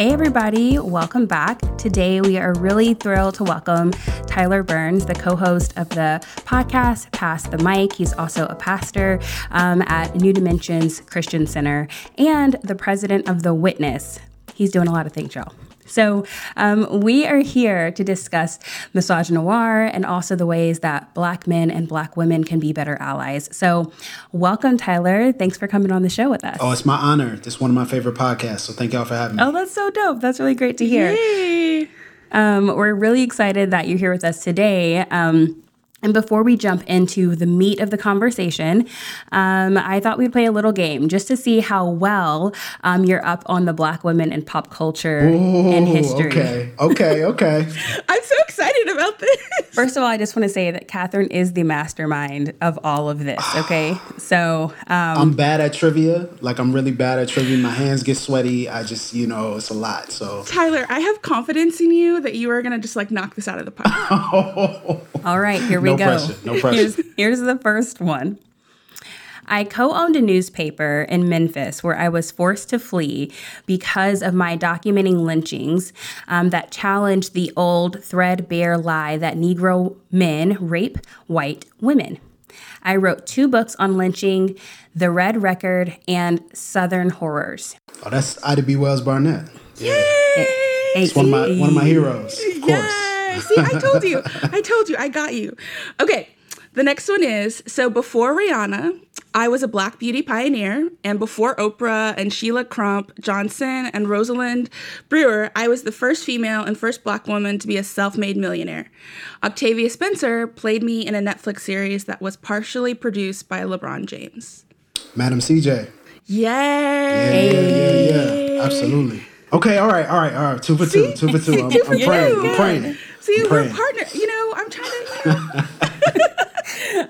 Hey, everybody, welcome back. Today, we are really thrilled to welcome Tyler Burns, the co host of the podcast, Pass the Mic. He's also a pastor um, at New Dimensions Christian Center and the president of The Witness. He's doing a lot of things, y'all. So, um, we are here to discuss misogynoir and also the ways that Black men and Black women can be better allies. So, welcome, Tyler. Thanks for coming on the show with us. Oh, it's my honor. This is one of my favorite podcasts. So, thank y'all for having me. Oh, that's so dope. That's really great to hear. Yay. Um, we're really excited that you're here with us today. Um, and before we jump into the meat of the conversation, um, I thought we'd play a little game just to see how well um, you're up on the Black women in pop culture and history. Okay, okay, okay. I'm so excited about this. First of all, I just want to say that Kathryn is the mastermind of all of this. Okay, so um, I'm bad at trivia. Like, I'm really bad at trivia. My hands get sweaty. I just, you know, it's a lot. So, Tyler, I have confidence in you that you are going to just like knock this out of the park. All right, here we No go. pressure, no pressure. Here's, here's the first one. I co owned a newspaper in Memphis where I was forced to flee because of my documenting lynchings um, that challenged the old threadbare lie that Negro men rape white women. I wrote two books on lynching The Red Record and Southern Horrors. oh, that's Ida B. Wells Barnett. Yeah, It's one of my one of my heroes, of course. Yay! See, I told you. I told you. I got you. Okay. The next one is so before Rihanna, I was a black beauty pioneer, and before Oprah and Sheila Crump, Johnson, and Rosalind Brewer, I was the first female and first black woman to be a self made millionaire. Octavia Spencer played me in a Netflix series that was partially produced by LeBron James. Madam CJ. Yay! Yeah, yeah, yeah, yeah. Absolutely. Okay, all right, all right, all right. Two for two, two for two. I'm, I'm praying. I'm praying. See, we're partner. You know, I'm trying to.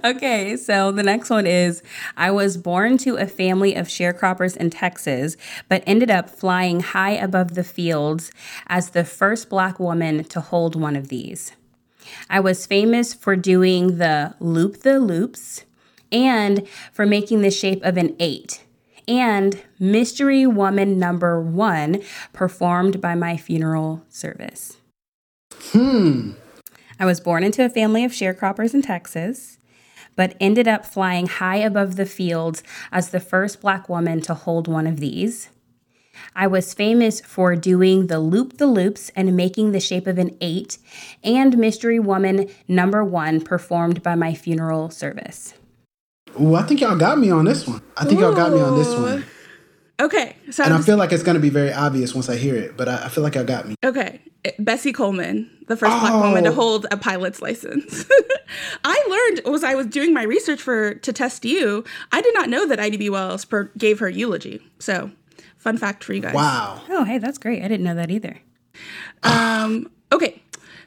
Okay, so the next one is I was born to a family of sharecroppers in Texas, but ended up flying high above the fields as the first black woman to hold one of these. I was famous for doing the loop the loops and for making the shape of an eight. And Mystery Woman number one performed by my funeral service. Hmm. I was born into a family of sharecroppers in Texas, but ended up flying high above the fields as the first black woman to hold one of these. I was famous for doing the loop the loops and making the shape of an eight, and Mystery Woman number one performed by my funeral service. Ooh, I think y'all got me on this one. I think y'all got me on this one. Okay, so And I'm I feel like it's gonna be very obvious once I hear it, but I, I feel like y'all got me. Okay, Bessie Coleman, the first black woman to Oh. hold a pilot's license. I learned as I was doing my research for to test you. I did not know that Ida B. Wells per, gave her eulogy. So, fun fact for you guys. Wow. Oh, hey, that's great. I didn't know that either. Um, okay,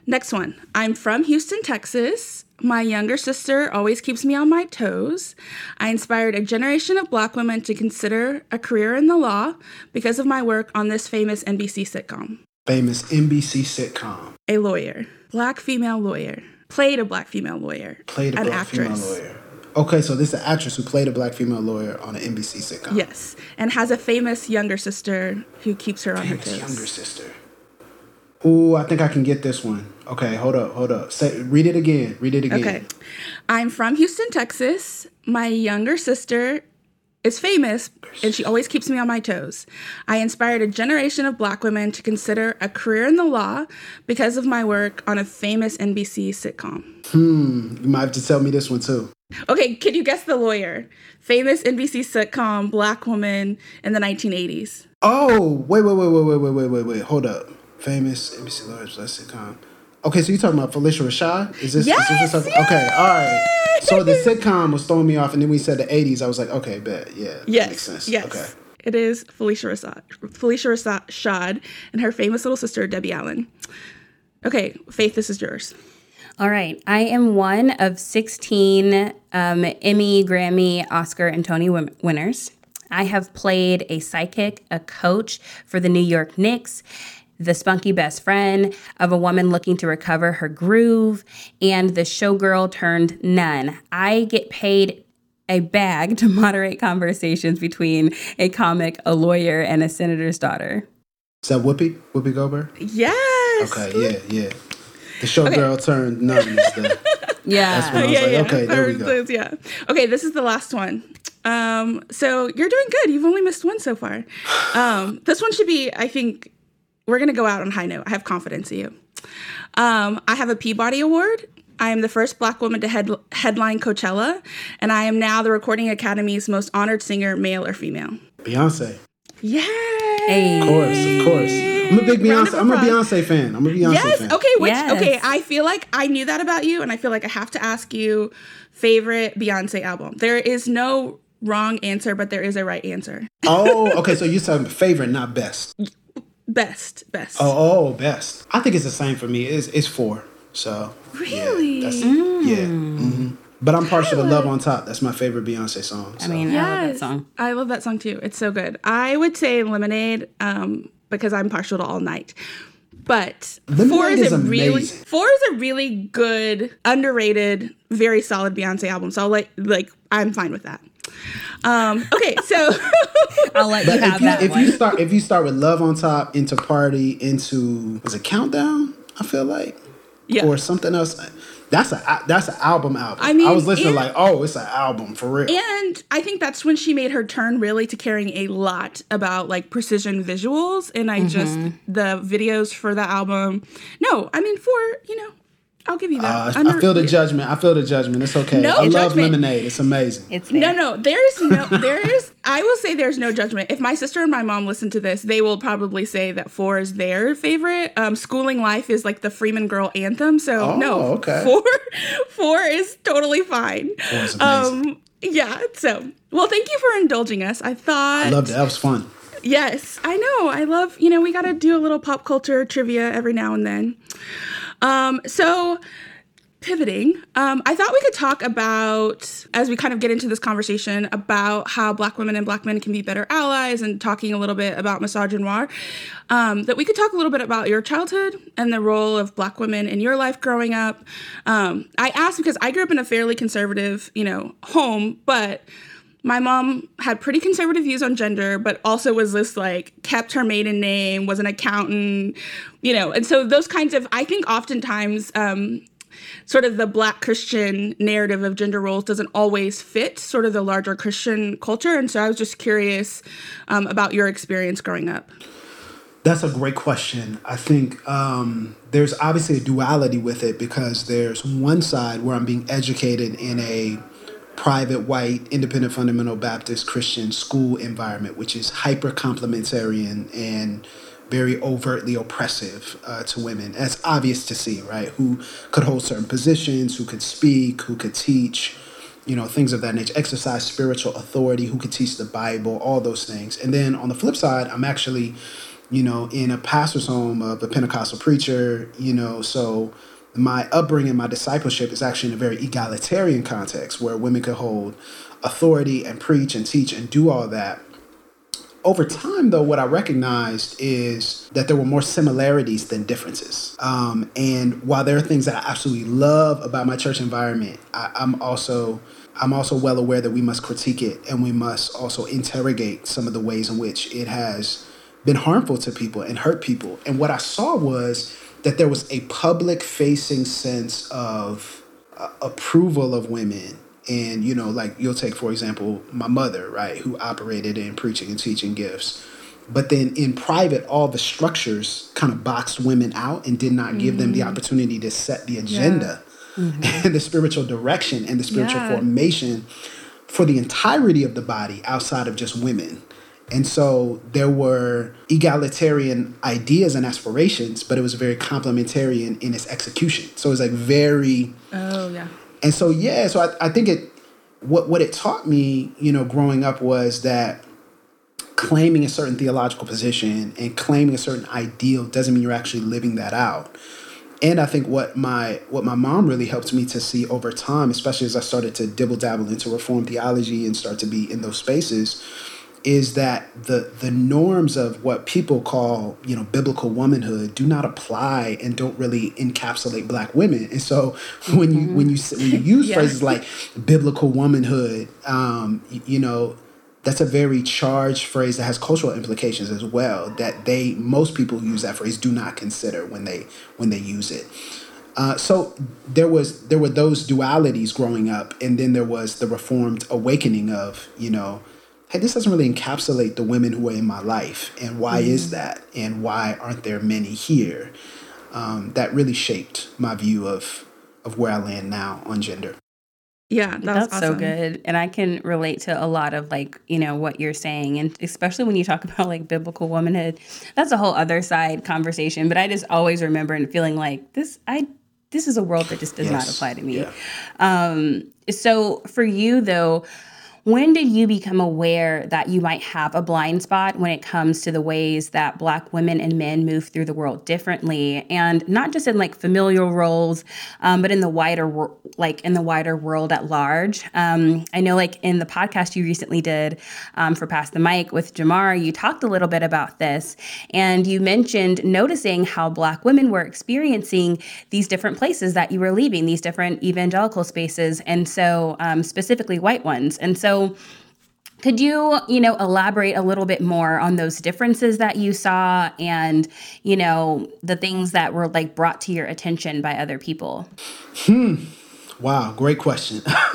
next one. I'm from Houston, Texas. My younger sister always keeps me on my toes. I inspired a generation of black women to consider a career in the law because of my work on this famous NBC sitcom. Famous NBC sitcom. a lawyer, black female lawyer, played a black female lawyer, Played a an black actress. female lawyer. Okay, so this is an actress who played a black female lawyer on an NBC sitcom. Yes, and has a famous younger sister who keeps her on her Famous toes. younger sister. Ooh, I think I can get this one. Okay, hold up, hold up. Say, read it again. Read it again. Okay, I'm from Houston, Texas. My younger sister is famous, and she always keeps me on my toes. I inspired a generation of black women to consider a career in the law because of my work on a famous NBC sitcom. Hmm, you might have to tell me this one too. Okay, can you guess the lawyer? Famous NBC sitcom, black woman in the 1980s. Oh, wait, wait, wait, wait, wait, wait, wait, wait, wait. Hold up. Famous NBC lawyers, black sitcom. Okay, so you're talking about Phylicia Rashad? Is this? Yes, is this okay, all right. So the sitcom was throwing me off, and then we said the '80s. I was like, okay, bet, yeah, that Yes. makes sense. Yes. Okay. It is Phylicia Rashad, Phylicia Rashad and her famous little sister Debbie Allen. Okay, Faitth, this is yours. All right. I am one of 16 um, Emmy, Grammy, Oscar, and Tony win- winners. I have played a psychic, a coach for the New York Knicks, the spunky best friend of a woman looking to recover her groove, and the showgirl turned nun. I get paid a bag to moderate conversations between a comic, a lawyer, and a senator's daughter. Is that Whoopi? Whoopi Goldberg? Yes. Okay, yeah, yeah. The showgirl turned nun is the. Yeah. That's what I was like, okay, there we go. Yeah. Okay, this is the last one. Um, so you're doing good. You've only missed one so far. Um, this one should be, I think, we're gonna go out on high note. I have confidence in you. Um, I have a Peabody Award. I am the first Black woman to head, headline Coachella, and I am now the Recording Academy's most honored singer, male or female. Beyonce. Yay! Hey. Of course, of course. I'm a big Beyonce. of I'm a. Beyonce fan. I'm a Beyonce Yes. fan. Okay. Which Yes. okay. I feel like I knew that about you, and I feel like I have to ask you favorite Beyonce album. There is no wrong answer, but there is a right answer. Oh, okay. So you're talking favorite, not best. Best. Best. Oh, oh, best. I think it's the same for me. It's it's four. So yeah, Really? that's- yeah. hmm But I'm partial to Love on Top. That's my favorite Beyonce song. I so. mean, I love that song. I love that song too. It's so good. I would say Lemonade, um, because I'm partial to All Night. But four is, is a really four is a really good, underrated, very solid Beyonce album. So I'll like like I'm fine with that. Um, okay, so I'll let you But have if you, that if one. you start if you start with Love on Top into Party into was it Countdown? I feel like yeah. or something else. That's a that's an album album. I mean, I was listening and- like, oh, it's an album for real. And I think that's when she made her turn really to caring a lot about like precision visuals. And I just, Mm-hmm. the videos for the album. No, I mean, for, you know, I'll give you that. Uh, I feel the judgment. I feel the judgment. It's okay. No I love judgment. Lemonade. It's amazing. it's No, no, there's no, there's, I will say there's no judgment. If my sister and my mom listen to this, they will probably say that four is their favorite. Um, Schoolin' Life is like the Freeman Girl anthem. So Oh, no, okay. four, four is totally fine. Four is amazing. Um, yeah. So, well, thank you for indulging us. I thought I loved it. That was fun. Yes, I know. I love, you know, we got to do a little pop culture trivia every now and then. Um, so, pivoting, um, I thought we could talk about, as we kind of get into this conversation, about how Black women and Black men can be better allies and talking a little bit about misogynoir, um, that we could talk a little bit about your childhood and the role of Black women in your life growing up. Um, I asked because I grew up in a fairly conservative, you know, home, but my mom had pretty conservative views on gender, but also was this like kept her maiden name, was an accountant, you know, and so those kinds of I think oftentimes um, sort of the black Christian narrative of gender roles doesn't always fit sort of the larger Christian culture, and so I was just curious um, about your experience growing up. That's a great question. I think um, there's obviously a duality with it because there's one side where I'm being educated in a private white independent fundamental Baptist Christian school environment, which is hyper complementarian and very overtly oppressive uh, to women. as obvious to see, right? Who could hold certain positions, who could speak, who could teach, you know, things of that nature, exercise spiritual authority, who could teach the Bible, all those things. And then on the flip side, I'm actually, you know, in a pastor's home of a Pentecostal preacher, you know, so my upbringing, my discipleship is actually in a very egalitarian context where women could hold authority and preach and teach and do all that. Over time, though, what I recognized is that there were more similarities than differences. Um, and while there are things that I absolutely love about my church environment, I, I'm also I'm also well aware that we must critique it and we must also interrogate some of the ways in which it has been harmful to people and hurt people. And what I saw was that there was a public facing sense of uh, approval of women. And, you know, like you'll take, for example, my mother, right, who operated in preaching and teaching gifts. But then in private, all the structures kind of boxed women out and did not give them the opportunity to set the agenda and the spiritual direction and the spiritual Yeah. formation for the entirety of the body outside of just women. And so there were egalitarian ideas and aspirations, but it was very complementarian in its execution. So it was like very Oh yeah. and so yeah, so I, I think it what what it taught me, you know, growing up was that claiming a certain theological position and claiming a certain ideal doesn't mean you're actually living that out. And I think what my what my mom really helped me to see over time, especially as I started to dibble dabble into reform theology and start to be in those spaces, is that the the norms of what people call you know biblical womanhood do not apply and don't really encapsulate black women. And so when you when you when you use Yeah. phrases like biblical womanhood um y- you know that's a very charged phrase that has cultural implications as well that they most people who use that phrase do not consider when they when they use it. Uh, so there was there were those dualities growing up and then there was the reformed awakening of you know hey this doesn't really encapsulate the women who are in my life and why mm-hmm. is that and why aren't there many here um, that really shaped my view of of where i land now on gender yeah, that that's awesome. so good. And I can relate to a lot of like, you know, what you're saying. And especially when you talk about like biblical womanhood, that's a whole other side conversation. But I just always remember and feeling like this, I, this is a world that just does yes. not apply to me. Yeah. Um, so for you though, when did you become aware that you might have a blind spot when it comes to the ways that Black women and men move through the world differently, and not just in like familial roles, um, but in the wider like in the wider world at large? Um, I know, like in the podcast you recently did um, for Pass the Mic with Jemar, you talked a little bit about this, and you mentioned noticing how Black women were experiencing these different places that you were leaving, these different evangelical spaces, and so um, specifically white ones, and so so could you, you know, elaborate a little bit more on those differences that you saw and, you know, the things that were like brought to your attention by other people? Hmm. Wow, great question.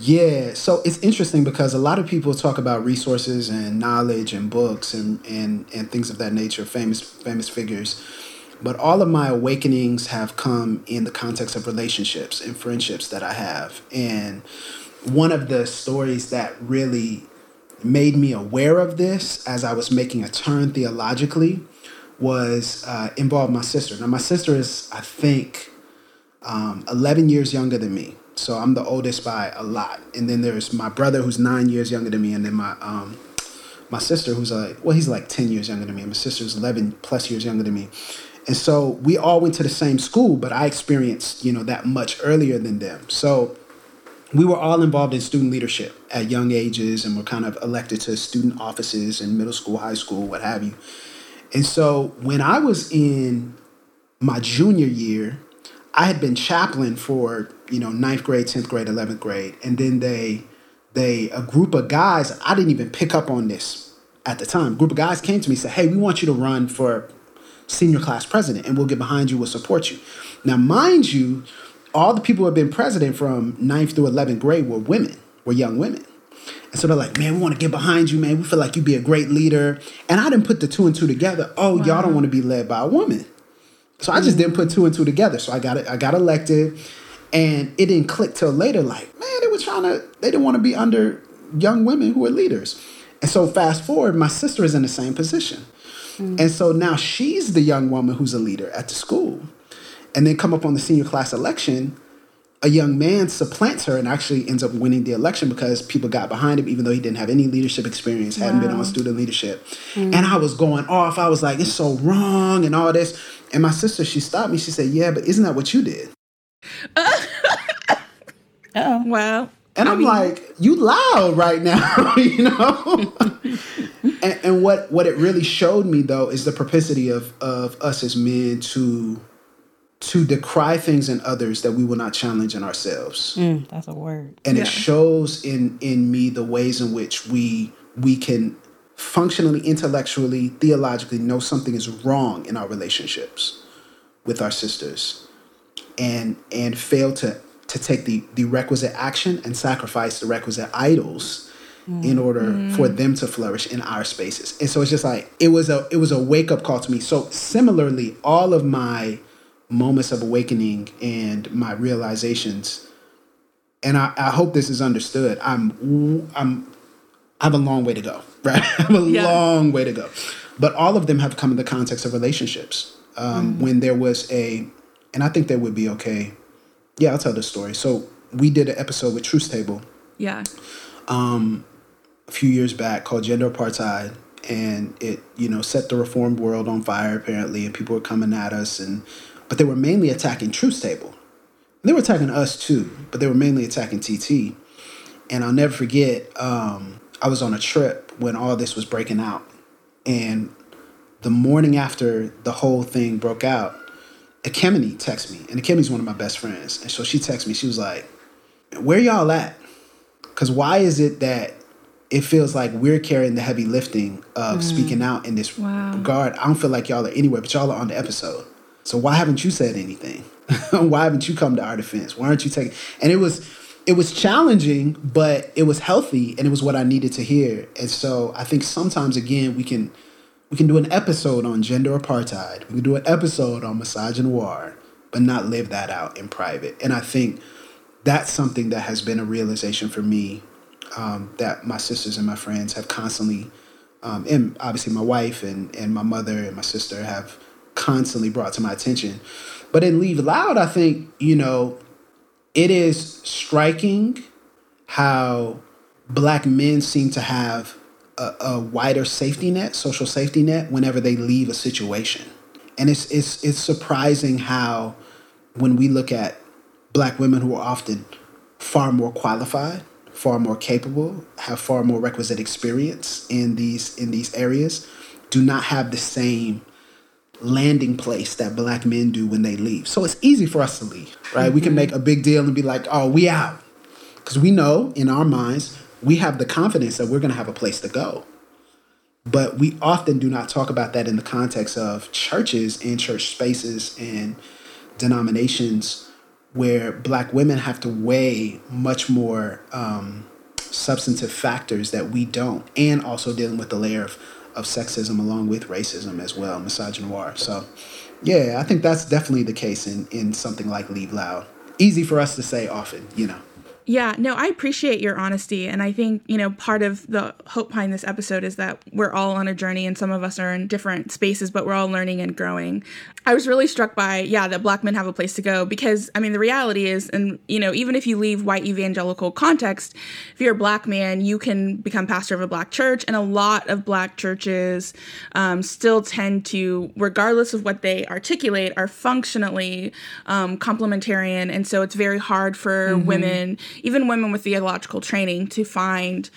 yeah, so it's interesting because a lot of people talk about resources and knowledge and books and and and things of that nature, famous famous figures. But all of my awakenings have come in the context of relationships and friendships that I have. And one of the stories that really made me aware of this as I was making a turn theologically was uh, involved my sister. Now, my sister is, I think, um, 11 years younger than me. So I'm the oldest by a lot. And then there's my brother who's nine years younger than me. And then my, um, my sister who's like, well, he's like 10 years younger than me. And my sister's 11 plus years younger than me. And so we all went to the same school, but I experienced, you know, that much earlier than them. So we were all involved in student leadership at young ages and were kind of elected to student offices in middle school, high school, what have you. And so when I was in my junior year, I had been chaplain for, you know, ninth grade, 10th grade, 11th grade. And then they, they, a group of guys, I didn't even pick up on this at the time. A group of guys came to me and said, hey, we want you to run for senior class president and we'll get behind you, we'll support you. Now, mind you, all the people who have been president from 9th through 11th grade were women, were young women. And so they're like, man, we want to get behind you, man. We feel like you'd be a great leader. And I didn't put the two and two together. Oh, wow. y'all don't want to be led by a woman. So I just mm-hmm. didn't put two and two together. So I got it, I got elected. And it didn't click till later, like, man, they were trying to, they didn't want to be under young women who were leaders. And so fast forward, my sister is in the same position. Mm. And so now she's the young woman who's a leader at the school and then come up on the senior class election a young man supplants her and actually ends up winning the election because people got behind him even though he didn't have any leadership experience hadn't been on student leadership. Mm. and i was going off. I was like it's so wrong and all this. And my sister she stopped me. She said yeah but isn't that what you did? Oh wow and I i'm mean... like you loud right now you know? And, and what what it really showed me though is the propensity of of us as men to to decry things in others that we will not challenge in ourselves. Mm, that's a word. And yeah. it shows in in me the ways in which we we can functionally, intellectually, theologically know something is wrong in our relationships with our sisters and and fail to to take the the requisite action and sacrifice the requisite idols mm. in order mm. for them to flourish in our spaces. And so it's just like it was a it was a wake up call to me. So similarly, all of my moments of awakening and my realizations. And I, I hope this is understood. I'm i'm i have a long way to go right? I have a yeah. long way to go. But all of them have come in the context of relationships. Um, mm. when there was a and i think they would be okay. Yeah i'll tell the story. So we did an episode with truth table. Yeah. Um a few years back called gender apartheid. And it you know set the reformed world on fire apparently and people were coming at us and but they were mainly attacking Truth Table. They were attacking us too, but they were mainly attacking TT. And I'll never forget, um, I was on a trip when all this was breaking out. And the morning after the whole thing broke out, Ekemini texted me. And Ekemini's one of my best friends. And so she texted me, she was like, Where y'all at? Because why is it that it feels like we're carrying the heavy lifting of speaking out in this Wow. So why haven't you said anything? why haven't you come to our defense? Why aren't you taking? And it was, it was challenging, but it was healthy, and it was what I needed to hear. And so I think sometimes again we can, we can do an episode on gender apartheid. We can do an episode on misogyny but not live that out in private. And I think that's something that has been a realization for me um, that my sisters and my friends have constantly, um, and obviously my wife and, and my mother and my sister have constantly brought to my attention. But in Leave Loud, I think, you know, it is striking how black men seem to have a, a, wider safety net, social safety net, whenever they leave a situation. And it's it's it's surprising how when we look at black women who are often far more qualified, far more capable, have far more requisite experience in these in these areas, do not have the same landing place that black men do when they leave. So it's easy for us to leave, right? Mm-hmm. We can mm-hmm. make a big deal and be like, oh, we out. Because we know in our minds, we have the confidence that we're going to have a place to go. But we often do not talk about that in the context of churches and church spaces and denominations where black women have to weigh much more um, substantive factors that we don't, and also dealing with the layer of yeah, no, I appreciate your honesty. And I think, you know, part of the hope behind this episode is that we're all on a journey and some of us are in different spaces, but we're all learning and growing. I was really struck by, yeah, that black men have a place to go because, I mean, the reality is, and, you know, even if you leave white evangelical context, if you're a black man, you can become pastor of a black church. And a lot of black churches um, still tend to, regardless of what they articulate, are functionally um, complementarian. And so it's very hard for women even women with theological training to find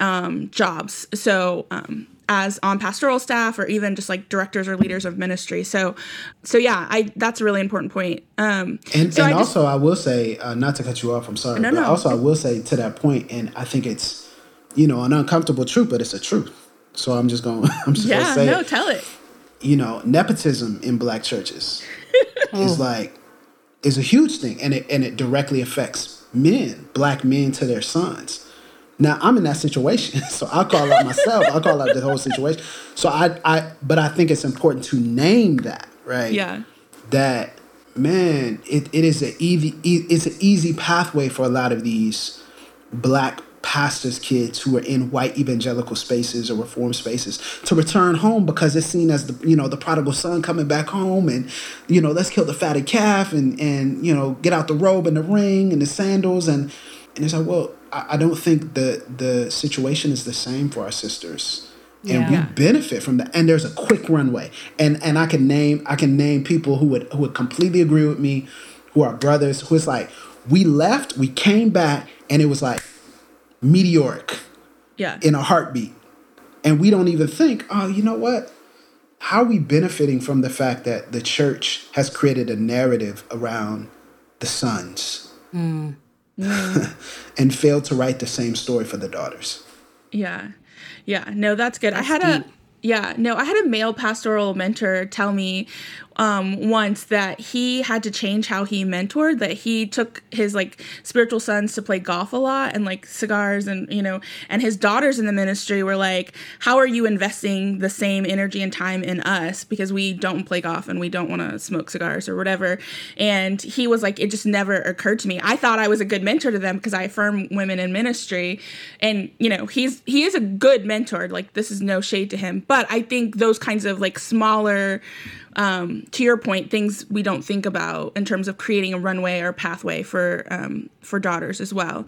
um, jobs. So um, as on pastoral staff or even just like directors or leaders of ministry. So so yeah, I that's a really important point. Um, And, so and I just, also, I will say, uh, not to cut you off, I'm sorry, No, but no. also I will say to that point, and I think it's, you know, an uncomfortable truth, but it's a truth. So I'm just going, I'm just going to yeah, say no, it. tell it. you know, nepotism in black churches is like is a huge thing, and it and it directly affects men, black men to their sons. Now I'm in that situation, so I call out myself. I call out the whole situation. So I, I, but I think it's important to name that, right? Yeah. That man, it, it is a easy, it's an easy pathway for a lot of these black pastors' kids who are in white evangelical spaces or reform spaces to return home because it's seen as the you know the prodigal son coming back home and you know let's kill the fatted calf and and you know get out the robe and the ring and the sandals. And and it's like well I, I don't think the the situation is the same for our sisters. And we benefit from that. And there's a quick runway. And and i can name i can name people who would who would completely agree with me who are brothers who it's like we left we came back and it was like meteoric Yeah. in a heartbeat and we don't even think oh you know what how are we benefiting from the fact that the church has created a narrative around the sons mm. and failed to write the same story for the daughters Yeah. Yeah. No, that's good. I had a yeah, no, I had a male pastoral mentor tell me um, once that he had to change how he mentored, that he took his like spiritual sons to play golf a lot and like cigars and, you know, and his daughters in the ministry were like, How are you investing the same energy and time in us? Because we don't play golf and we don't want to smoke cigars or whatever. And he was like, It just never occurred to me. I thought I was a good mentor to them because I affirm women in ministry. And, you know, he's he is a good mentor. Like this is no shade to him. But I think those kinds of like smaller um, to your point, things we don't think about in terms of creating a runway or pathway for um, for daughters as well.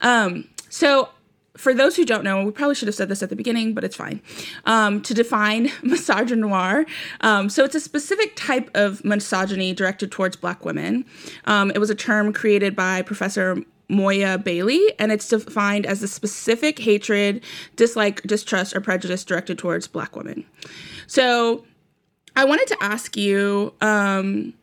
Um, so, for those who don't know, we probably should have said this at the beginning, but it's fine. Um, to define misogynoir, um, so it's a specific type of misogyny directed towards Black women. Um, it was a term created by Professor Moya Bailey, and it's defined as the specific hatred, dislike, distrust, or prejudice directed towards Black women. So, I wanted to ask you, um,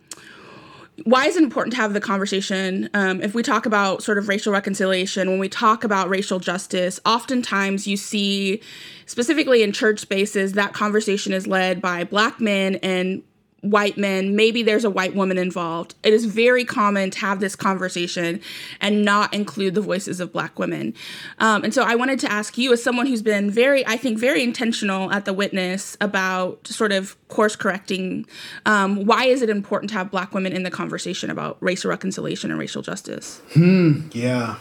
why is it important to have the conversation? Um, if we talk about sort of racial reconciliation, when we talk about racial justice, oftentimes you see, specifically in church spaces, that conversation is led by black men and white men, maybe there's a white woman involved. It is very common to have this conversation and not include the voices of black women. Um, and so I wanted to ask you, as someone who's been very, I think, very intentional at the witness about sort of course correcting, um, why is it important to have black women in the conversation about racial reconciliation and racial justice? Hmm, yeah.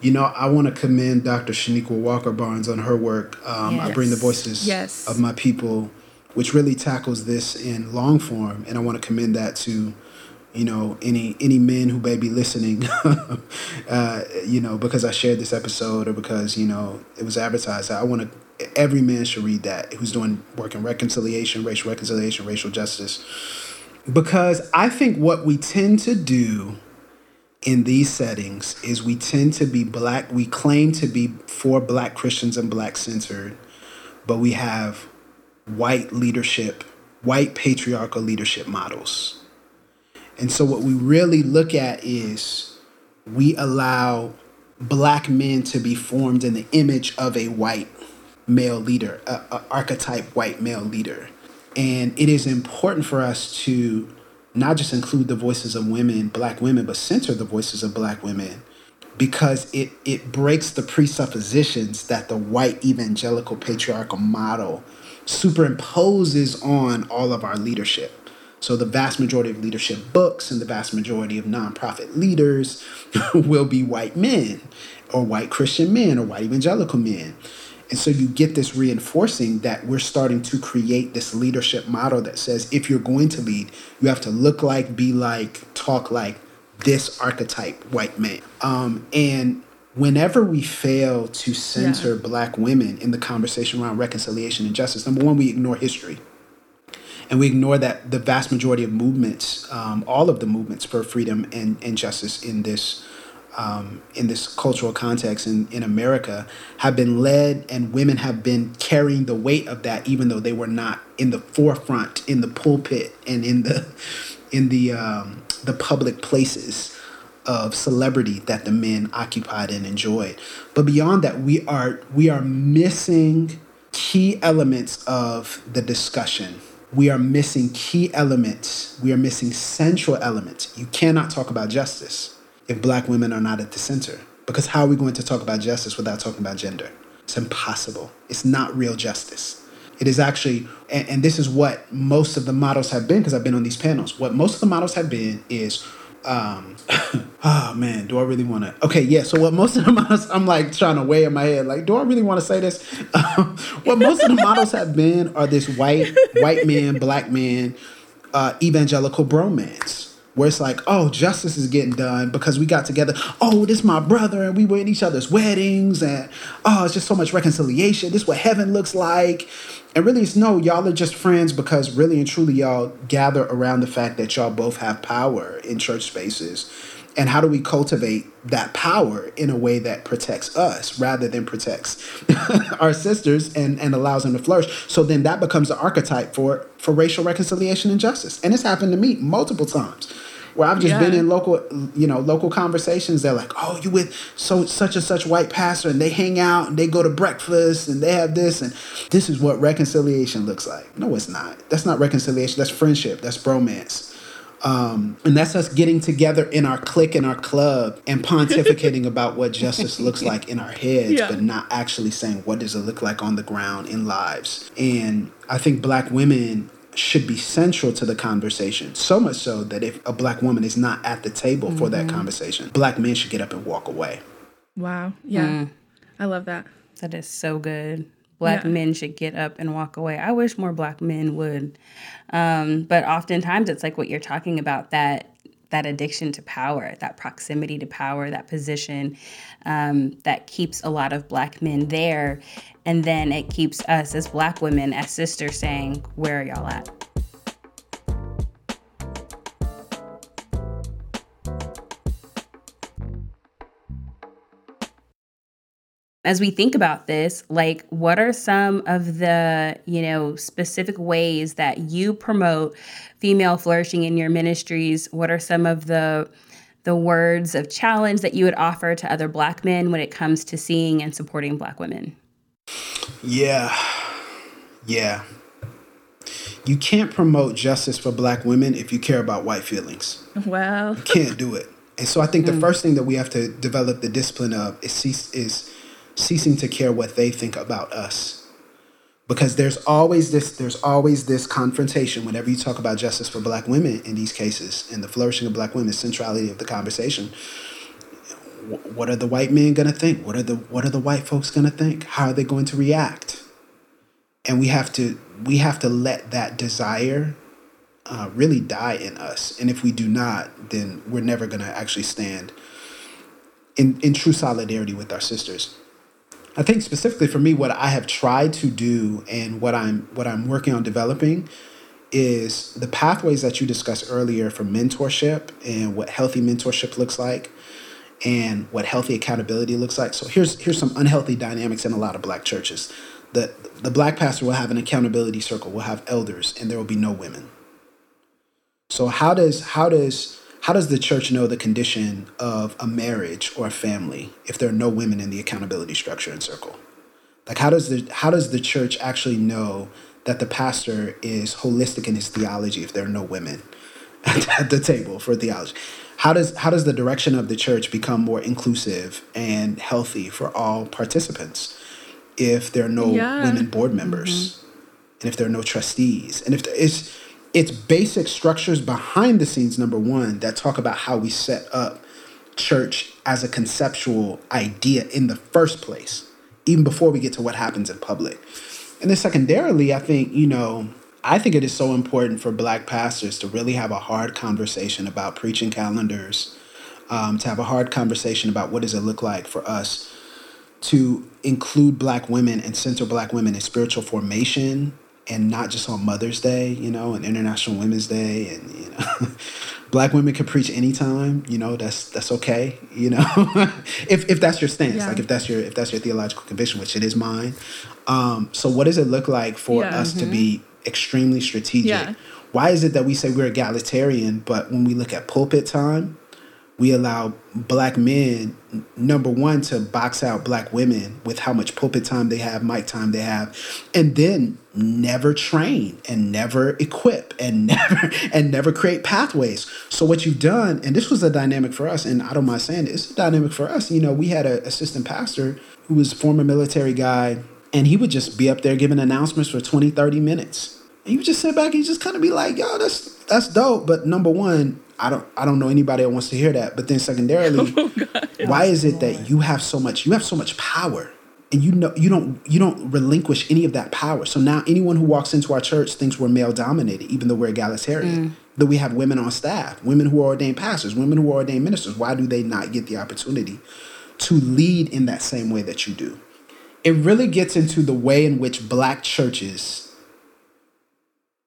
You know, I want to commend Dr. Chanequa Walker Barnes on her work. Um, yes. I bring the voices yes. of my people which really tackles this in long form. And I want to commend that to, you know, any any men who may be listening, uh, you know, because I shared this episode or because you know it was advertised. I want to every man should read that who's doing work in reconciliation, racial reconciliation, racial justice, because I think what we tend to do in these settings is we tend to be black. We claim to be for black Christians and black centered, but we have white leadership, white patriarchal leadership models. And so, what we really look at is we allow black men to be formed in the image of a white male leader, a, a archetype white male leader. And it is important for us to not just include the voices of women, black women, but center the voices of black women because it, it breaks the presuppositions that the white evangelical patriarchal model superimposes on all of our leadership. So the vast majority of leadership books and the vast majority of nonprofit leaders will be white men or white Christian men or white evangelical men. And so you get this reinforcing that we're starting to create this leadership model that says if you're going to lead, you have to look like, be like, talk like this archetype white man. Um, and whenever we fail to center yeah. black women in the conversation around reconciliation and justice, number one, we ignore history. And we ignore that the vast majority of movements, um, all of the movements for freedom and, and justice in this um, in this cultural context in, in America have been led and women have been carrying the weight of that even though they were not in the forefront in the pulpit and in the in the um, the public places of celebrity that the men occupied and enjoyed. But beyond that, we are we are missing key elements of the discussion. We are missing key elements. We are missing central elements. You cannot talk about justice if black women are not at the center. Because how are we going to talk about justice without talking about gender? It's impossible. It's not real justice. It is actually, and, and this is what most of the models have been, because I've been on these panels. What most of the models have been is um oh man do i really want to okay yeah so what most of the models i'm like trying to weigh in my head like do i really want to say this um, what most of the models have been are this white white man black man uh evangelical bromance where it's like, oh, justice is getting done because we got together. Oh, this my brother, and we were in each other's weddings, and oh, it's just so much reconciliation. This is what heaven looks like. And really, it's no, y'all are just friends because really and truly, y'all gather around the fact that y'all both have power in church spaces. And how do we cultivate that power in a way that protects us rather than protects our sisters and, and allows them to flourish? So then that becomes the archetype for, for racial reconciliation and justice. And it's happened to me multiple times where I've just yeah. been in local, you know, local conversations. They're like, "Oh, you with so such and such white pastor, and they hang out and they go to breakfast and they have this and this is what reconciliation looks like." No, it's not. That's not reconciliation. That's friendship. That's bromance. Um, and that's us getting together in our clique in our club and pontificating about what justice looks like in our heads, yeah. but not actually saying what does it look like on the ground in lives. And I think black women should be central to the conversation. So much so that if a black woman is not at the table mm-hmm. for that mm-hmm. conversation, black men should get up and walk away. Wow. Yeah. Mm. I love that. That is so good. Black yeah. men should get up and walk away. I wish more black men would. Um, but oftentimes it's like what you're talking about that that addiction to power, that proximity to power, that position um, that keeps a lot of black men there. And then it keeps us as black women, as sisters, saying, Where are y'all at? as we think about this, like what are some of the, you know, specific ways that you promote female flourishing in your ministries? What are some of the the words of challenge that you would offer to other black men when it comes to seeing and supporting black women? Yeah. Yeah. You can't promote justice for black women if you care about white feelings. Well, you can't do it. And so I think the mm. first thing that we have to develop the discipline of is cease, is ceasing to care what they think about us. Because there's always this there's always this confrontation whenever you talk about justice for black women in these cases and the flourishing of black women, centrality of the conversation. What are the white men gonna think? What are the what are the white folks gonna think? How are they going to react? And we have to we have to let that desire uh, really die in us. And if we do not, then we're never going to actually stand in, in true solidarity with our sisters. I think specifically for me, what I have tried to do and what I'm what I'm working on developing is the pathways that you discussed earlier for mentorship and what healthy mentorship looks like and what healthy accountability looks like. So here's here's some unhealthy dynamics in a lot of black churches. The the black pastor will have an accountability circle, will have elders, and there will be no women. So how does how does how does the church know the condition of a marriage or a family if there are no women in the accountability structure and circle? Like how does the how does the church actually know that the pastor is holistic in his theology if there are no women at the table for theology? How does how does the direction of the church become more inclusive and healthy for all participants if there are no yeah. women board members mm-hmm. and if there are no trustees and if there, it's it's basic structures behind the scenes number one that talk about how we set up church as a conceptual idea in the first place even before we get to what happens in public and then secondarily i think you know i think it is so important for black pastors to really have a hard conversation about preaching calendars um, to have a hard conversation about what does it look like for us to include black women and center black women in spiritual formation and not just on Mother's Day, you know, and International Women's Day, and you know, black women can preach anytime. You know, that's that's okay. You know, if if that's your stance, yeah. like if that's your if that's your theological conviction, which it is mine. Um, so, what does it look like for yeah, us mm-hmm. to be extremely strategic? Yeah. Why is it that we say we're egalitarian, but when we look at pulpit time, we allow black men number one to box out black women with how much pulpit time they have mic time they have and then never train and never equip and never and never create pathways so what you've done and this was a dynamic for us and i don't mind saying it, it's a dynamic for us you know we had an assistant pastor who was a former military guy and he would just be up there giving announcements for 20 30 minutes and you just sit back and you just kind of be like yo that's that's dope but number one I don't I don't know anybody that wants to hear that. But then secondarily, oh why is it that you have so much you have so much power and you know you don't you don't relinquish any of that power. So now anyone who walks into our church thinks we're male dominated, even though we're egalitarian. Mm. That we have women on staff, women who are ordained pastors, women who are ordained ministers. Why do they not get the opportunity to lead in that same way that you do? It really gets into the way in which black churches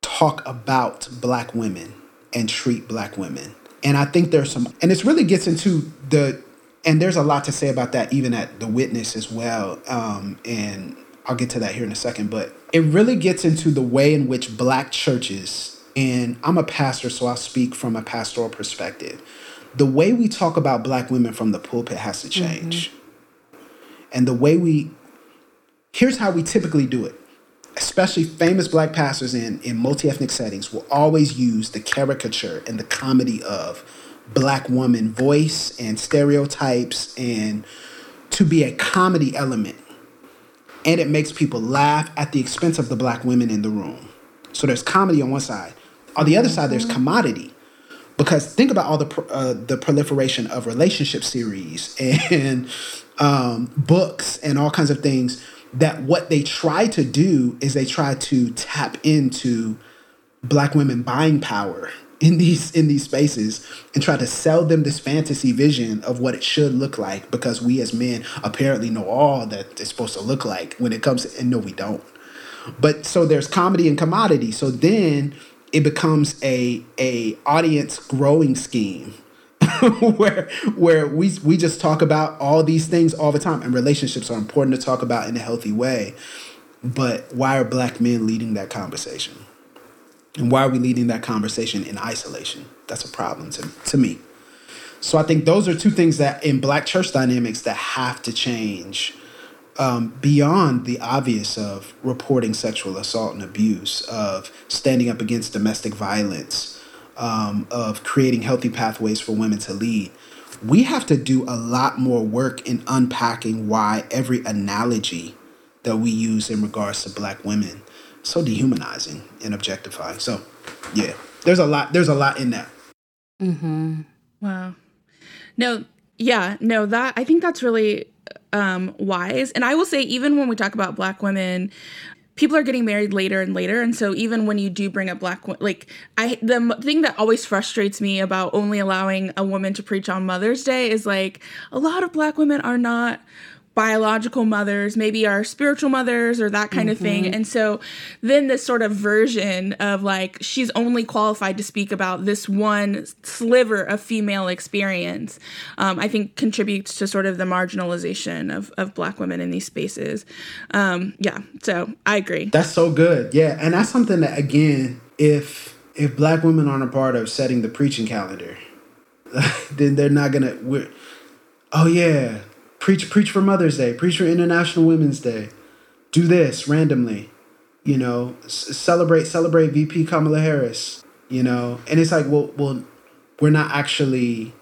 talk about black women and treat black women. And I think there's some, and this really gets into the, and there's a lot to say about that even at the witness as well. Um, and I'll get to that here in a second, but it really gets into the way in which black churches, and I'm a pastor, so I'll speak from a pastoral perspective. The way we talk about black women from the pulpit has to change. Mm-hmm. And the way we, here's how we typically do it. Especially famous black pastors in, in multi-ethnic settings will always use the caricature and the comedy of black woman voice and stereotypes and to be a comedy element. And it makes people laugh at the expense of the black women in the room. So there's comedy on one side. On the other side there's mm-hmm. commodity. Because think about all the uh, the proliferation of relationship series and um, books and all kinds of things that what they try to do is they try to tap into black women buying power in these in these spaces and try to sell them this fantasy vision of what it should look like because we as men apparently know all that it's supposed to look like when it comes to, and no we don't. But so there's comedy and commodity. So then it becomes a a audience growing scheme where where we we just talk about all these things all the time and relationships are important to talk about in a healthy way. But why are black men leading that conversation? And why are we leading that conversation in isolation? That's a problem to, to me. So i think those are two things that in black church dynamics that have to change um, beyond the obvious of reporting sexual assault and abuse of standing up against domestic violence um, of creating healthy pathways for women to lead, we have to do a lot more work in unpacking why every analogy that we use in regards to black women so dehumanizing and objectifying. So, yeah, there's a lot. There's a lot in that. Mm-hmm. Wow. No. Yeah. No. That I think that's really um, wise. And I will say, even when we talk about black women, people are getting married later and later. And so even when you do bring up black like i the thing that always frustrates me about only allowing a woman to preach on mother's day is like a lot of black women are not biological mothers, maybe our spiritual mothers or that kind mm-hmm. of thing. Mm-hmm. And so then this sort of version of like she's only qualified to speak about this one sliver of female experience, um, I think contributes to sort of the marginalization of, of black women in these spaces. Um, yeah, so I agree. That's so good. Yeah. And that's something that again, if if black women aren't a part of setting the preaching calendar, then they're not gonna we're oh yeah preach preach for Mother's Day, preach for International Women's Day. Do this randomly, you know, c- celebrate celebrate VP Kamala Harris, you know. And it's like, well, well, we're not actually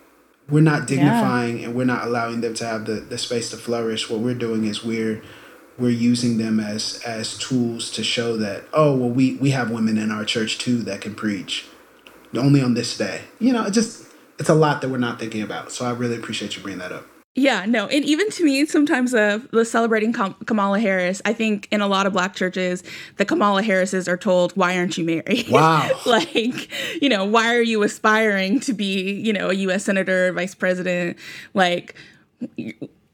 we're not dignifying yeah. and we're not allowing them to have the, the space to flourish. What we're doing is we're we're using them as as tools to show that oh well we we have women in our church too that can preach only on this day you know it just it's a lot that we're not thinking about so i really appreciate you bringing that up yeah, no, and even to me, sometimes uh, the celebrating Kamala Harris, I think in a lot of Black churches, the Kamala Harrises are told, "Why aren't you married?" Wow, like you know, why are you aspiring to be, you know, a U.S. senator, vice president? Like,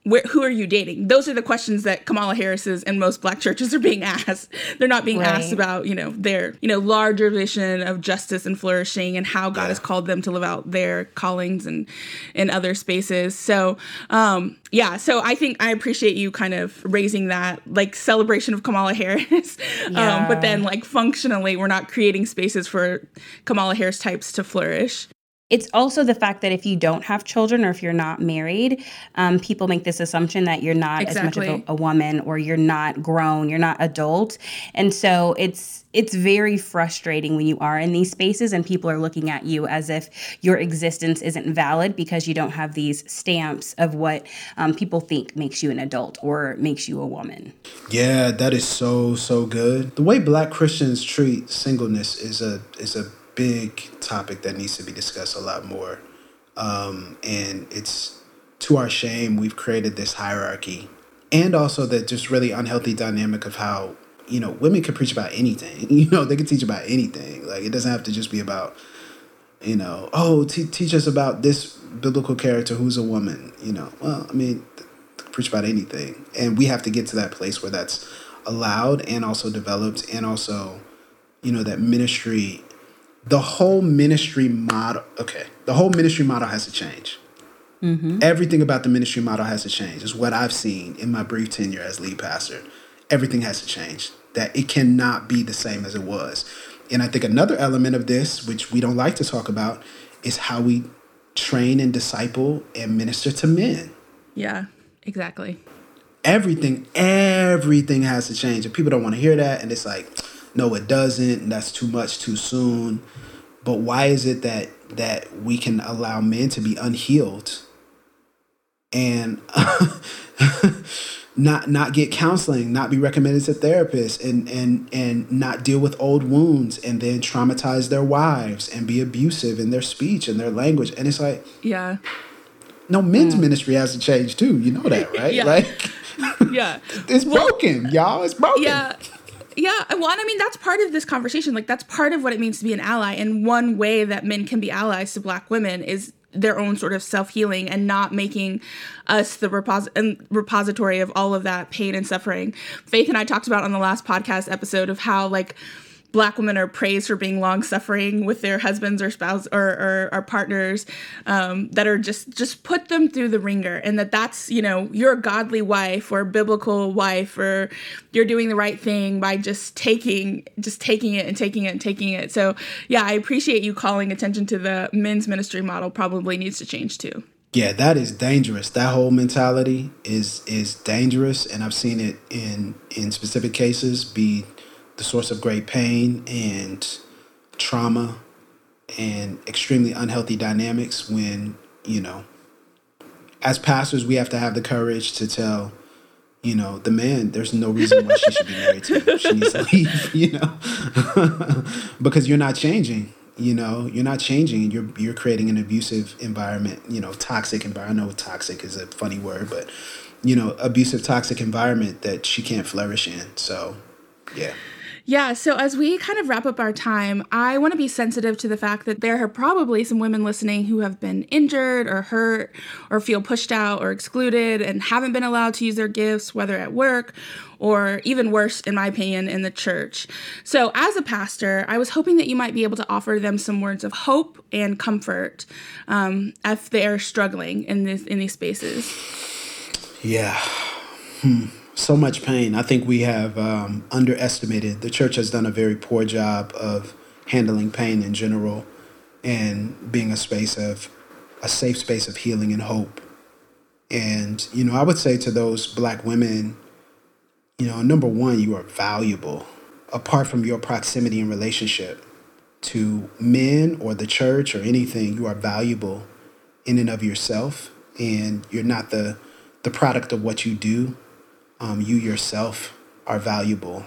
where, who are you dating? Those are the questions that Kamala Harris's and most black churches are being asked. They're not being right. asked about, you know, their, you know, larger vision of justice and flourishing and how God yeah. has called them to live out their callings and in other spaces. So, um, yeah, so I think I appreciate you kind of raising that like celebration of Kamala Harris. Yeah. um, but then like functionally, we're not creating spaces for Kamala Harris types to flourish. It's also the fact that if you don't have children or if you're not married, um, people make this assumption that you're not exactly. as much of a, a, woman or you're not grown, you're not adult, and so it's it's very frustrating when you are in these spaces and people are looking at you as if your existence isn't valid because you don't have these stamps of what um, people think makes you an adult or makes you a woman. Yeah, that is so so good. The way Black Christians treat singleness is a is a big topic that needs to be discussed a lot more. Um, and it's to our shame, we've created this hierarchy and also the just really unhealthy dynamic of how, you know, women can preach about anything. You know, they can teach about anything. Like, it doesn't have to just be about, you know, oh, t- teach us about this biblical character who's a woman. You know, well, I mean, preach about anything. And we have to get to that place where that's allowed and also developed and also, you know, that ministry the whole ministry model okay the whole ministry model has to change. Mm-hmm. everything about the ministry model has to change is what i've seen in my brief tenure as lead pastor. Everything has to change that it cannot be the same as it was. And i think another element of this which we don't like to talk about is how we train and disciple and minister to men. Yeah exactly. Everything everything has to change and people don't want to hear that and it's like no it doesn't and that's too much too soon but why is it that that we can allow men to be unhealed and not not get counseling, not be recommended to therapists and and and not deal with old wounds and then traumatize their wives and be abusive in their speech and their language. And it's like Yeah. No, men's mm. ministry has to change too. You know that, right? yeah. Like Yeah. it's broken, y'all. It's broken. Yeah. Yeah, well, I mean, that's part of this conversation. Like, that's part of what it means to be an ally. And one way that men can be allies to Black women is their own sort of self healing and not making us the repos- repository of all of that pain and suffering. Faitth and I talked about on the last podcast episode of how, like, black women are praised for being long suffering with their husbands or spouse or, or, or partners um, that are just just put them through the ringer and that that's you know you're a godly wife or a biblical wife or you're doing the right thing by just taking just taking it and taking it and taking it so yeah i appreciate you calling attention to the men's ministry model probably needs to change too yeah, that is dangerous. That whole mentality is is dangerous, and I've seen it in in specific cases be the source of great pain and trauma and extremely unhealthy dynamics. When you know, as pastors, we have to have the courage to tell you know, the man, there's no reason why she should be married to him. She needs to leave, you know, because you're not changing you know you're not changing you're you're creating an abusive environment you know toxic environment i know toxic is a funny word but you know abusive toxic environment that she can't flourish in so yeah yeah, so as we kind of wrap up our time, I want to be sensitive to the fact that there are probably some women listening who have been injured or hurt or feel pushed out or excluded and haven't been allowed to use their gifts, whether at work or even worse, in my opinion, in the church. So, as a pastor, I was hoping that you might be able to offer them some words of hope and comfort um, if they are struggling in this in these spaces. Yeah. Hmm so much pain. I think we have um, underestimated. The church has done a very poor job of handling pain in general and being a space of a safe space of healing and hope. And, you know, I would say to those black women, you know, number one, you are valuable apart from your proximity and relationship to men or the church or anything, you are valuable in and of yourself. And you're not the, the product of what you do um, you yourself are valuable,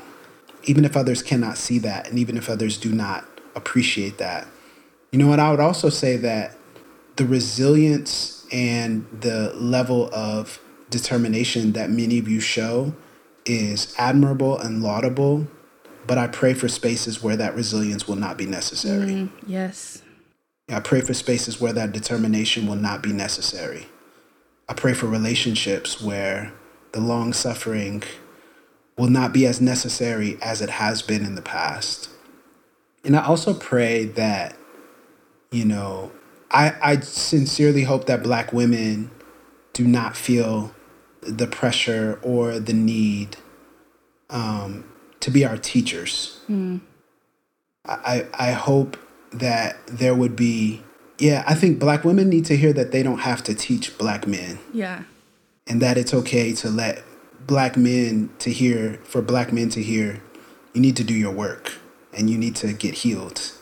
even if others cannot see that, and even if others do not appreciate that. You know what? I would also say that the resilience and the level of determination that many of you show is admirable and laudable, but I pray for spaces where that resilience will not be necessary. Mm, yes. I pray for spaces where that determination will not be necessary. I pray for relationships where the long suffering will not be as necessary as it has been in the past. And I also pray that, you know, I, I sincerely hope that Black women do not feel the pressure or the need um, to be our teachers. Mm. I, I hope that there would be, yeah, I think Black women need to hear that they don't have to teach Black men. Yeah and that it's okay to let black men to hear for black men to hear you need to do your work and you need to get healed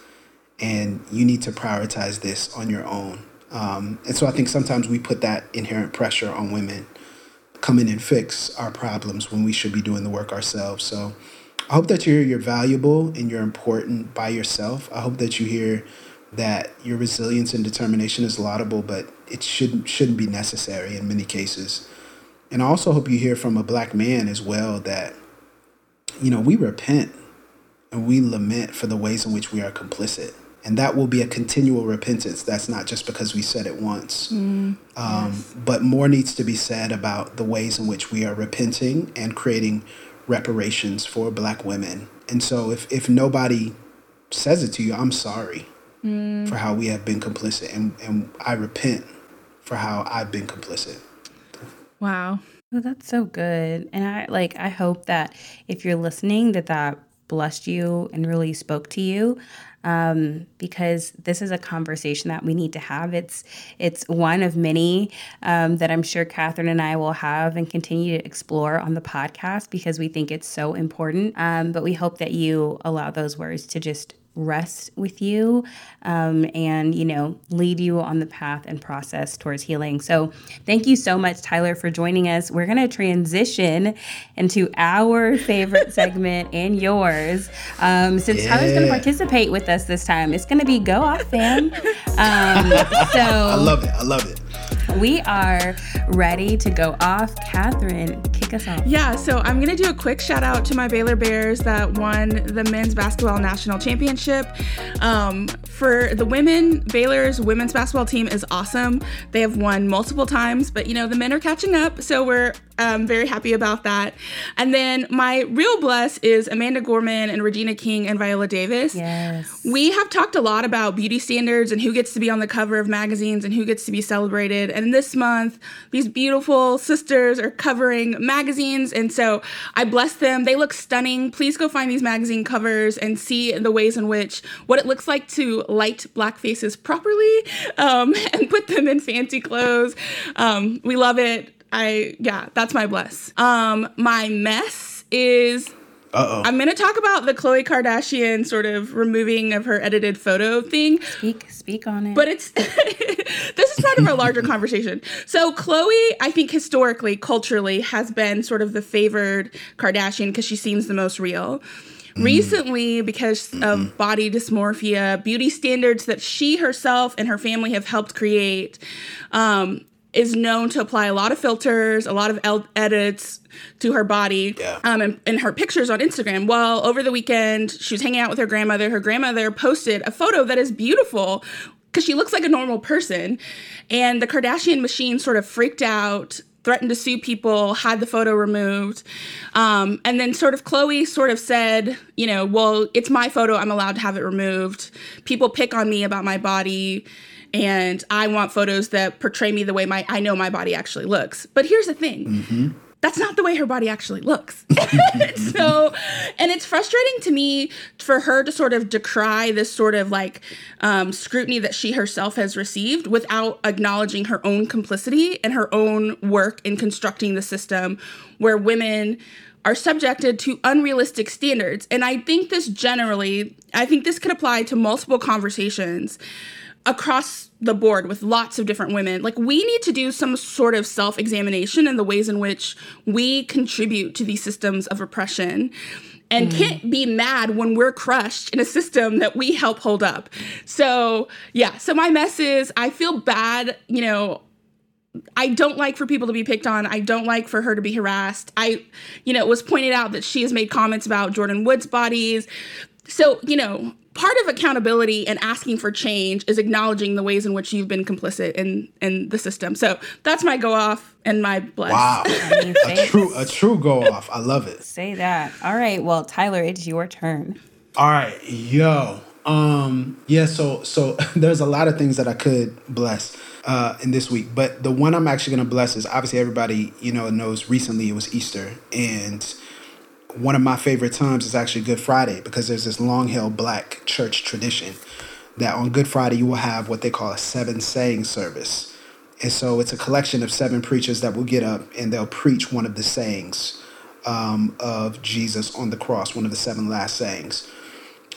and you need to prioritize this on your own. Um, and so i think sometimes we put that inherent pressure on women come in and fix our problems when we should be doing the work ourselves. So i hope that you hear you're valuable and you're important by yourself. I hope that you hear that your resilience and determination is laudable but it shouldn't shouldn't be necessary in many cases and I also hope you hear from a black man as well that, you know, we repent and we lament for the ways in which we are complicit. And that will be a continual repentance. That's not just because we said it once. Mm, um, yes. But more needs to be said about the ways in which we are repenting and creating reparations for black women. And so if, if nobody says it to you, I'm sorry mm. for how we have been complicit. And, and I repent for how I've been complicit. Wow. Oh, that's so good. And I like I hope that if you're listening that that blessed you and really spoke to you um, because this is a conversation that we need to have. It's it's one of many um, that I'm sure Kathryn and I will have and continue to explore on the podcast because we think it's so important. Um, but we hope that you allow those words to just rest with you um, and you know lead you on the path and process towards healing. So thank you so much tyler for joining us. We're going to transition into our favorite segment and yours. Um, since yeah. tyler's going to participate with us this time it's going to be go off fam um, so i love it. I love it we are ready to go off. Kathryn, kick us off. Yeah, so I'm going to do a quick shout out to my Baylor Bears that won the men's basketball national championship. Um, for the women, Baylor's women's basketball team is awesome. They have won multiple times, but you know, the men are catching up, so we're um, very happy about that. And then my real bless is Amanda Gorman and Regina King and Viola Davis. Yes. We have talked a lot about beauty standards and who gets to be on the cover of magazines and who gets to be celebrated. And this month, these beautiful sisters are covering magazines. And so I bless them. They look stunning. Please go find these magazine covers and see the ways in which what it looks like to light black faces properly um, and put them in fancy clothes. Um, we love it. I, yeah, that's my bless. Um, my mess is Uh-oh. I'm going to talk about the Khloe Kardashian sort of removing of her edited photo thing, Speak, speak on it. but it's this is part of a larger conversation. So Khloe, I think historically, culturally, has been sort of the favored Kardashian because she seems the most real. Recently, because of body dysmorphia, beauty standards that she herself and her family have helped create, um, is known to apply a lot of filters, a lot of el- edits to her body, Yeah. um, and, and her pictures on Instagram. Well, over the weekend, she was hanging out with her grandmother. Her grandmother posted a photo that is beautiful because she looks like a normal person. And the Kardashian machine sort of freaked out, threatened to sue people, had the photo removed. Um, and then sort of Khloe sort of said, you know, well, it's my photo. I'm allowed to have it removed. People pick on me about my body. And I want photos that portray me the way my I know my body actually looks. But here's the thing that's not the way her body actually looks. so, and it's frustrating to me for her to sort of decry this sort of like um, scrutiny that she herself has received without acknowledging her own complicity and her own work in constructing the system where women are subjected to unrealistic standards. And I think this generally, I think this could apply to multiple conversations across the board with lots of different women. Like, we need to do some sort of self examination in the ways in which we contribute to these systems of oppression and mm. can't be mad when we're crushed in a system that we help hold up. So, yeah, so my mess is I feel bad, you know. I don't like for people to be picked on. I don't like for her to be harassed. I, you know, it was pointed out that she has made comments about Jordyn Woods' bodies. So, you know, part of accountability and asking for change is acknowledging the ways in which you've been complicit in in the system. So that's my go off and my bless. Wow. A true a true go off. I love it. say that. All right. Well, Tyler, it's your turn. All right, yo. Um, yeah, so so there's a lot of things that I could bless uh in this week, but the one I'm actually gonna bless is obviously everybody, you know, knows recently it was Easter. And one of my favorite times is actually Good Friday because there's this long held black church tradition that on Good Friday you will have what they call a seven saying service. And so it's a collection of seven preachers that will get up and they'll preach one of the sayings um, of Jesus on the cross, one of the seven last sayings.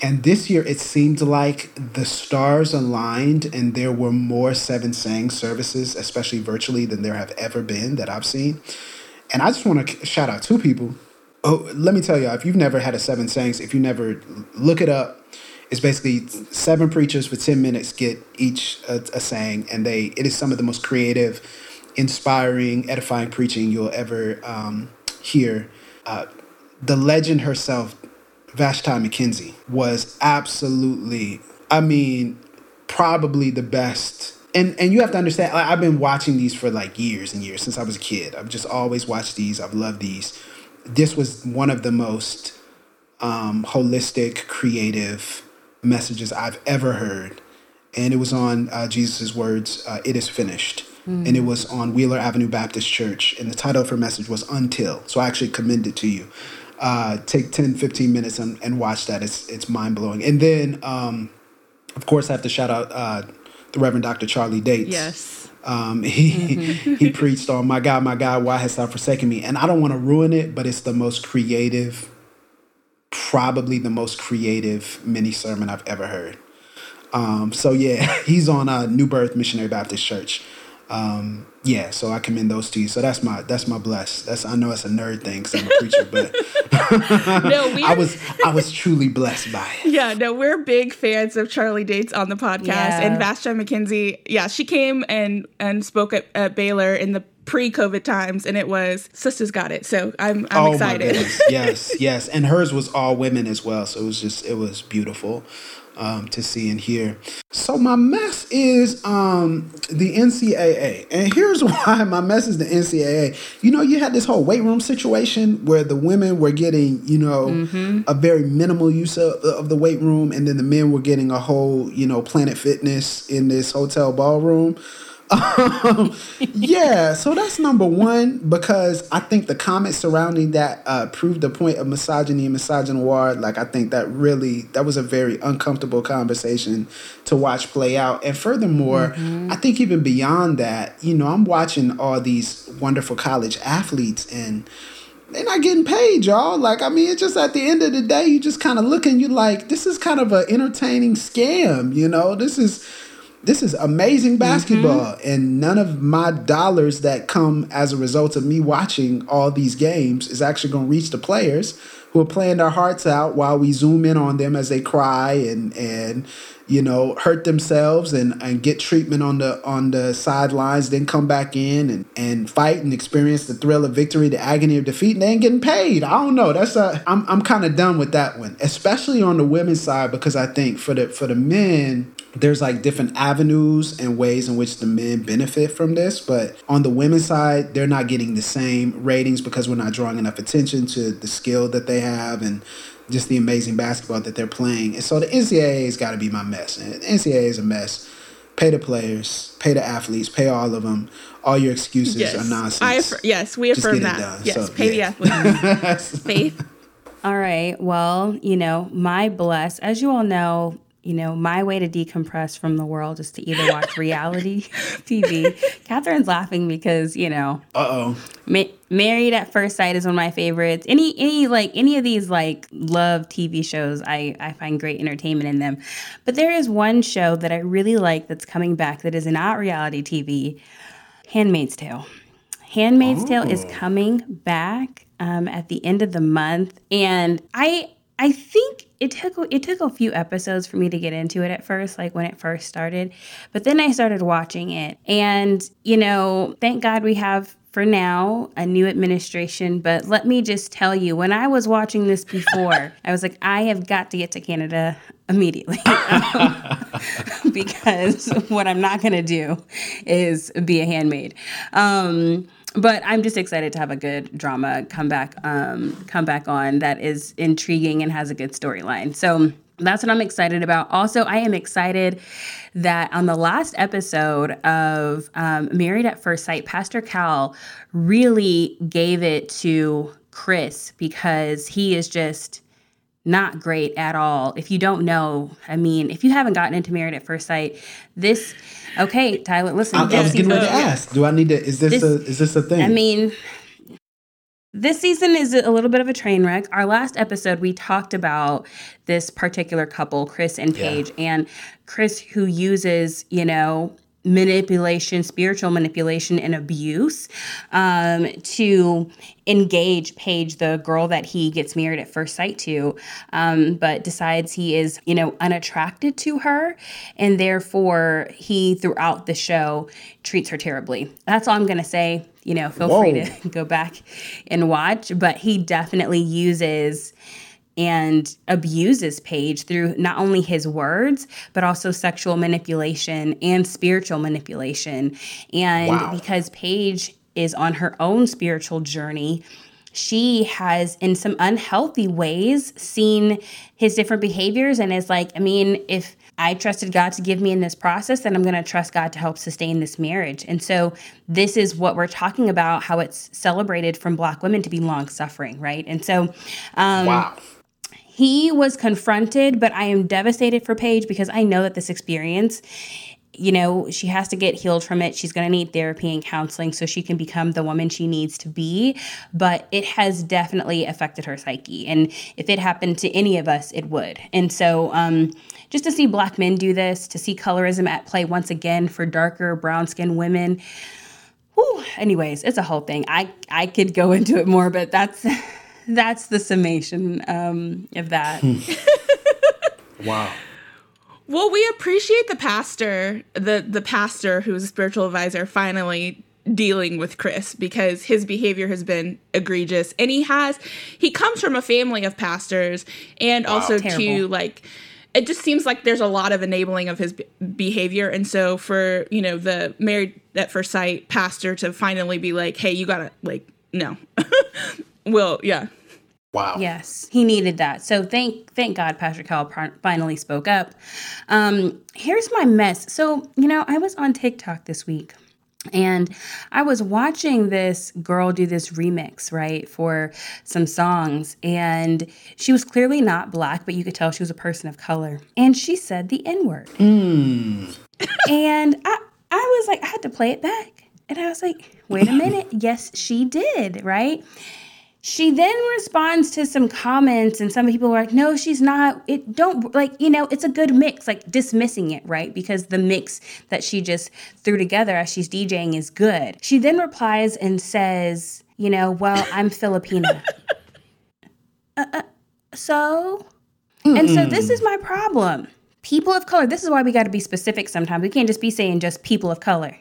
And this year it seemed like the stars aligned and there were more seven saying services, especially virtually, than there have ever been that I've seen. And I just want to shout out two people. Oh, let me tell you, if you've never had a seven sayings, if you never look it up, it's basically seven preachers for 10 minutes get each a, a saying, and they it is some of the most creative, inspiring, edifying preaching you'll ever um, hear. Uh, the legend herself, Vashti McKenzie, was absolutely, I mean, probably the best. And and you have to understand, I've been watching these for like years and years since I was a kid. I've just always watched these. I've loved these. This was one of the most um, holistic, creative messages I've ever heard. And it was on uh, Jesus' words, uh, It is finished. And it was on Wheeler Avenue Baptist Church. And the title of her message was Until. So I actually commend it to you. Uh, take 10, 15 minutes and, and watch that. It's, it's mind blowing. And then, um, of course, I have to shout out uh, the Reverend Dr. Charlie Dates. Yes. Um, he he preached on my God, my God, why hast thou forsaken me? And I don't want to ruin it, but it's the most creative, probably the most creative mini sermon I've ever heard. Um, so yeah, he's on a New Birth Missionary Baptist Church. um, yeah, so I commend those to you. So that's my that's my bless. That's I know it's a nerd thing because I'm a preacher, but no, we I was I was truly blessed by it. Yeah, no, we're big fans of Charlie Dates on the podcast, yeah. and Vashti McKenzie. Yeah, she came and and spoke at, at Baylor in the pre-COVID times, and it was sisters got it. So I'm I'm oh excited. yes, yes, and hers was all women as well. So it was just it was beautiful um, to see and hear. So my mess is um, the NCAA, and here's why my mess is the NCAA. You know, you had this whole weight room situation where the women were getting, you know, mm-hmm. a very minimal use of, of the weight room, and then the men were getting a whole, you know, Planet Fitness in this hotel ballroom. Um, yeah, so that's number one because I think the comments surrounding that uh, proved the point of misogyny and misogynoir. Like I think that really that was a very uncomfortable conversation to watch play out. And furthermore, mm-hmm. I think even beyond that, you know, I'm watching all these wonderful college athletes and they're not getting paid, y'all. Like, I mean, it's just at the end of the day, you just kind of looking, you're like, this is kind of an entertaining scam, you know? This is this is amazing basketball mm-hmm. and none of my dollars that come as a result of me watching all these games is actually going to reach the players who are playing their hearts out while we zoom in on them as they cry and and you know hurt themselves and and get treatment on the on the sidelines then come back in and and fight and experience the thrill of victory the agony of defeat and they ain't getting paid i don't know that's a i'm, I'm kind of done with that one especially on the women's side because i think for the for the men there's like different avenues and ways in which the men benefit from this but on the women's side they're not getting the same ratings because we're not drawing enough attention to the skill that they have and just the amazing basketball that they're playing. And so the ncaa has got to be my mess. And ncaa is a mess. Pay the players pay the athletes pay all of them all your excuses yes. are nonsense. I aff- yes we affirm that. yes so, pay yeah. the athletes Faitth all right. Well you know my bless as you all know you know, my way to decompress from the world is to either watch reality TV. Kathryn's laughing because, you know, uh oh. Ma- Married at First Sight is one of my favorites. Any, any, like, any of these, like, love TV shows, I, I find great entertainment in them. But there is one show that I really like that's coming back that is not reality TV Handmaid's Tale. Handmaid's oh. Tale is oh. coming back um, at the end of the month. And I, I think it took it took a few episodes for me to get into it at first, like when it first started. But then I started watching it, and you know, thank God we have for now a new administration. But let me just tell you, when I was watching this before, I was like, I have got to get to Canada immediately um, because what I'm not going to do is be a handmaid. Um, but I'm just excited to have a good drama come back um, come back on that is intriguing and has a good storyline. So that's what I'm excited about. Also, I am excited that on the last episode of um, Married at First Sight, Pastor Cal really gave it to Chris because he is just not great at all. If you don't know, I mean, if you haven't gotten into Married at First Sight, this okay, Tyler, listen. I, I was getting ready to ask. Do I need to? Is this, this a? Is this a thing? I mean, this season is a little bit of a train wreck. Our last episode, we talked about this particular couple, Chris and Paige, yeah. and Chris, who uses, you know, manipulation, spiritual manipulation, and abuse um, to engage Paige, the girl that he gets married at first sight to, um, but decides he is, you know, unattracted to her. And therefore, he, throughout the show, treats her terribly. That's all I'm going to say. You know, feel Whoa. free to go back and watch. But he definitely uses and abuses Paige through not only his words, but also sexual manipulation and spiritual manipulation. And wow. because Paige is on her own spiritual journey, she has, in some unhealthy ways, seen his different behaviors and is like, I mean, if I trusted God to give me in this process, then I'm going to trust God to help sustain this marriage. And so, this is what we're talking about how it's celebrated from Black women to be long suffering, right? And so, um, wow he was confronted, but I am devastated for Paige because I know that this experience you know, she has to get healed from it. She's going to need therapy and counseling so she can become the woman she needs to be. But it has definitely affected her psyche. And if it happened to any of us, it would. And so, um, just to see black men do this, to see colorism at play once again for darker brown skinned women. Whew, anyways, it's a whole thing. I I could go into it more, but that's that's the summation um, of that. wow. Well, we appreciate the pastor, the the pastor who's a spiritual advisor, finally dealing with Chris because his behavior has been egregious, and he has he comes from a family of pastors, and wow. also Terrible. to like it just seems like there's a lot of enabling of his behavior and so for you know the married at first sight pastor to finally be like hey you gotta like no well yeah Wow. Yes, he needed that. So thank thank God Pastor Cal finally spoke up. Um, here's my mess. So you know I was on TikTok this week. And I was watching this girl do this remix, right, for some songs. And she was clearly not black, but you could tell she was a person of color. And she said the N word. Mm. and I, I was like, I had to play it back. And I was like, wait a minute. yes, she did, right? She then responds to some comments and some people were like no she's not. It don't like you know it's a good mix like dismissing it right? Because the mix that she just threw together as she's djing is good. She then replies and says you know well i'm filipina. Uh, uh, so Mm-mm. and so this is my problem. People of color this is why we got to be specific sometimes. We can't just be saying just people of color.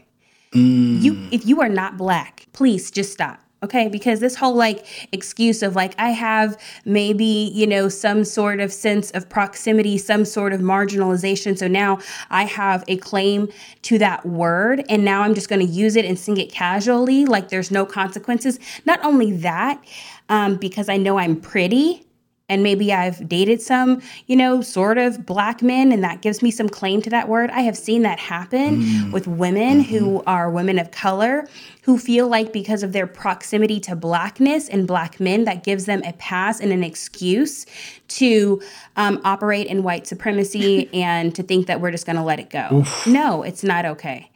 Mm. you if you are not black please just stop Okay, because this whole like excuse of like, I have maybe, you know, some sort of sense of proximity, some sort of marginalization. So now I have a claim to that word, and now I'm just going to use it and sing it casually, like there's no consequences. Not only that, um, because I know I'm pretty, and maybe I've dated some, you know, sort of black men, and that gives me some claim to that word. I have seen that happen mm. with women mm-hmm. who are women of color who feel like because of their proximity to blackness and black men, that gives them a pass and an excuse to um, operate in white supremacy and to think that we're just going to let it go. Oof. No, it's not okay.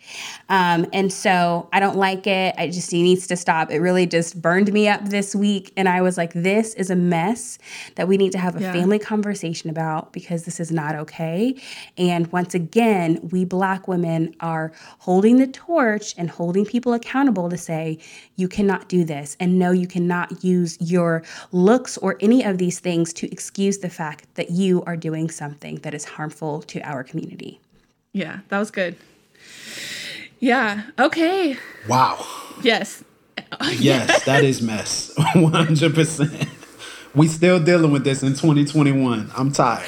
Um, and so I don't like it. I just, he needs to stop. It really just burned me up this week. And I was like, this is a mess that we need to have a yeah. family conversation about because this is not okay. And once again, we black women are holding the torch and holding people accountable to say, you cannot do this. And no, you cannot use your looks or any of these things to excuse the fact that you are doing something that is harmful to our community. Yeah, that was good. Yeah. Okay. Wow. Yes. yes, that is mess. 100%. We still dealing with this in 2021. I'm tired.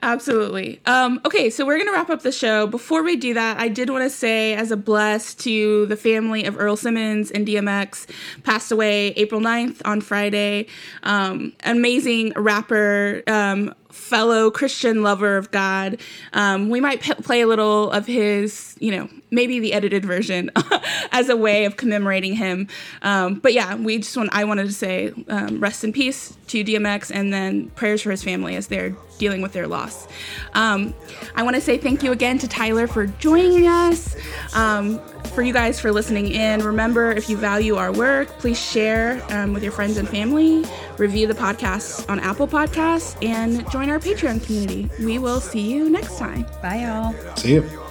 Absolutely. Um, okay, so we're going to wrap up the show. Before we do that, I did want to say, as a bless to the family of Earl Simmons and DMX, passed away April 9th on Friday. Um, amazing rapper, um, fellow Christian lover of God. Um, we might p- play a little of his, you know, maybe the edited version as a way of commemorating him. Um, but yeah, we just want, I wanted to say um, rest in peace to DMX and then prayers for his family as they're dealing with their loss. Um, I want to say thank you again to Tyler for joining us. Um, for you guys for listening in. Remember, if you value our work, please share um, with your friends and family, review the podcast on Apple Podcasts, and join our Patreon community. We will see you next time. Bye, y'all. See you.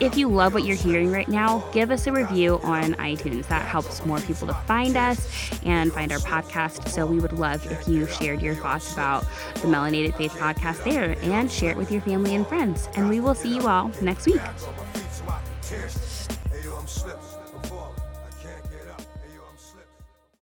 If you love what you're hearing right now, give us a review on iTunes. That helps more people to find us and find our podcast. So we would love if you shared your thoughts about the Melanated Faith podcast there and share it with your family and friends. And we will see you all next week.